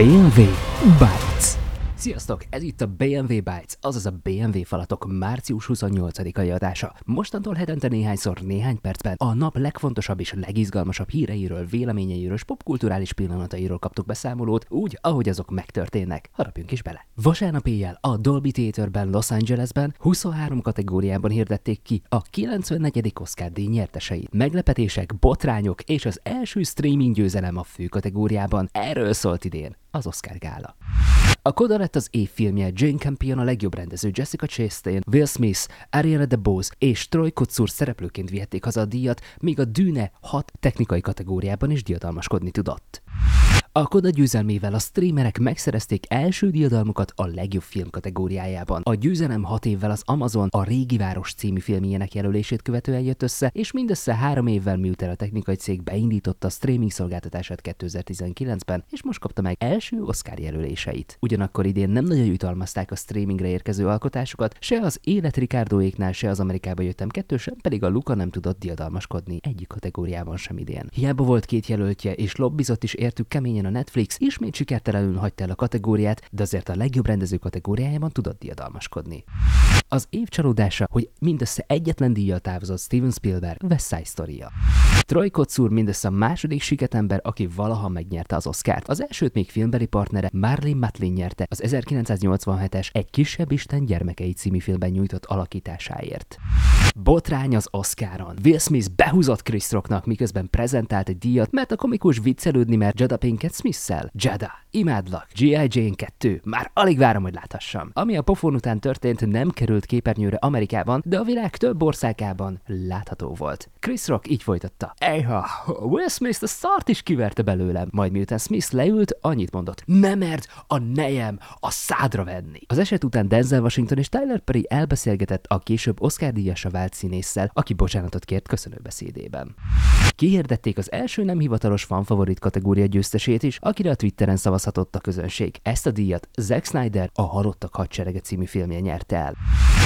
BMW Bytes. Sziasztok! Ez itt a BMW Bytes, azaz a BMW falatok március 28-ai adása. Mostantól hetente néhányszor, néhány percben a nap legfontosabb és legizgalmasabb híreiről, véleményeiről és popkulturális pillanatairól kaptuk beszámolót, úgy, ahogy azok megtörténnek. Harapjunk is bele! Vasárnap éjjel a Dolby Theaterben Los Angelesben 23 kategóriában hirdették ki a 94. Oscar díj nyerteseit. Meglepetések, botrányok és az első streaming győzelem a fő kategóriában. Erről szólt idén az Oscar gála. A Koda lett az évfilmje, Jane Campion a legjobb rendező, Jessica Chastain, Will Smith, Ariana DeBose és Troy Kotsur szereplőként vihették haza a díjat, míg a Dűne hat technikai kategóriában is diadalmaskodni tudott. A Koda győzelmével a streamerek megszerezték első diadalmukat a legjobb film kategóriájában. A győzelem hat évvel az Amazon a Régi Város című filmjének jelölését követően jött össze, és mindössze három évvel miután a technikai cég beindította a streaming szolgáltatását 2019-ben, és most kapta meg első Oscar jelöléseit. Ugyanakkor idén nem nagyon jutalmazták a streamingre érkező alkotásokat, se az Élet Ricardoéknál, se az Amerikába jöttem kettő, sem pedig a Luka nem tudott diadalmaskodni egyik kategóriában sem idén. Hiába volt két jelöltje, és lobbizott is értük keményen a Netflix, ismét sikertelenül hagyta el a kategóriát, de azért a legjobb rendező kategóriájában tudott diadalmaskodni. Az év csalódása, hogy mindössze egyetlen díjjal távozott Steven Spielberg West Side story -ja. Troy Kotsur mindössze a második siketember, aki valaha megnyerte az Oscárt. Az elsőt még filmbeli partnere Marlene Matlin nyerte az 1987-es Egy kisebb Isten gyermekei című filmben nyújtott alakításáért. Botrány az Oscaron. Will Smith behúzott Chris Rocknak, miközben prezentált egy díjat, mert a komikus viccelődni, mert Jada Pinkett Smith-szel. Jada, imádlak. G.I. Jane 2. Már alig várom, hogy láthassam. Ami a pofon után történt, nem került képernyőre Amerikában, de a világ több országában látható volt. Chris Rock így folytatta. Ejha, Will Smith a szart is kiverte belőlem. Majd miután Smith leült, annyit mondott. Nem merd a nejem a szádra venni. Az eset után Denzel Washington és Tyler Perry elbeszélgetett a később Oscar díjasa vált színésszel, aki bocsánatot kért köszönőbeszédében. Kihirdették az első nem hivatalos fanfavorit kategória győztesét is, akire a Twitteren szavazhatott a közönség. Ezt a díjat Zack Snyder a Halottak hadserege című filmje nyerte el.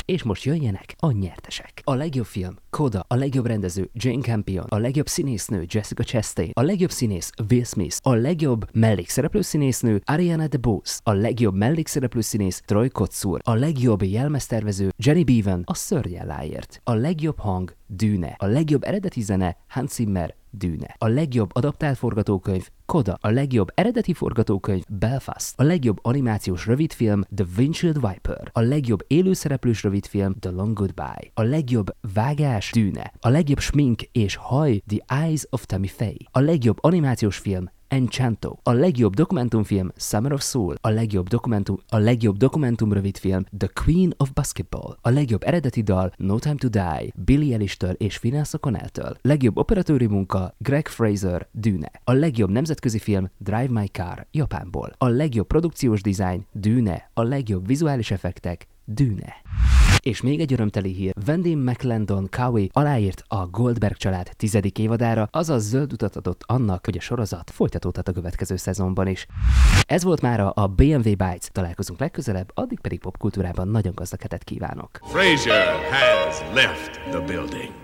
És most jöjjenek a nyertesek. A legjobb film Koda, a legjobb rendező Jane Campion, a legjobb színésznő Jessica Chastain, a legjobb színész Will Smith, a legjobb mellékszereplő színésznő Ariana DeBose, a legjobb mellékszereplő színész Troy Kotsur, a legjobb jelmeztervező Jenny Bevan a Szörnyelláért, a legjobb hang Dűne, a legjobb eredeti zene Hans Zimmer Dűne. A legjobb adaptált forgatókönyv Koda, a legjobb eredeti forgatókönyv Belfast, a legjobb animációs rövidfilm The Windshield Viper, a legjobb élőszereplős rövidfilm The Long Goodbye, a legjobb vágás Dűne, a legjobb smink és haj The Eyes of Tammy Faye, a legjobb animációs film Enchanto, a legjobb dokumentumfilm Summer of Soul, a legjobb dokumentum, a legjobb dokumentum rövidfilm The Queen of Basketball, a legjobb eredeti dal No Time to Die, Billy Eilish-től és Finessa Connell-től, legjobb operatőri munka Greg Fraser, Dűne, a legjobb nemzetközi film Drive My Car, Japánból, a legjobb produkciós design Dűne, a legjobb vizuális effektek Dűne. És még egy örömteli hír, Wendy McLendon Cowie aláírt a Goldberg család tizedik évadára, azaz zöld utat adott annak, hogy a sorozat folytatódhat a következő szezonban is. Ez volt már a BMW Bytes, találkozunk legközelebb, addig pedig popkultúrában nagyon gazdag hetet kívánok. Frazier has left the building.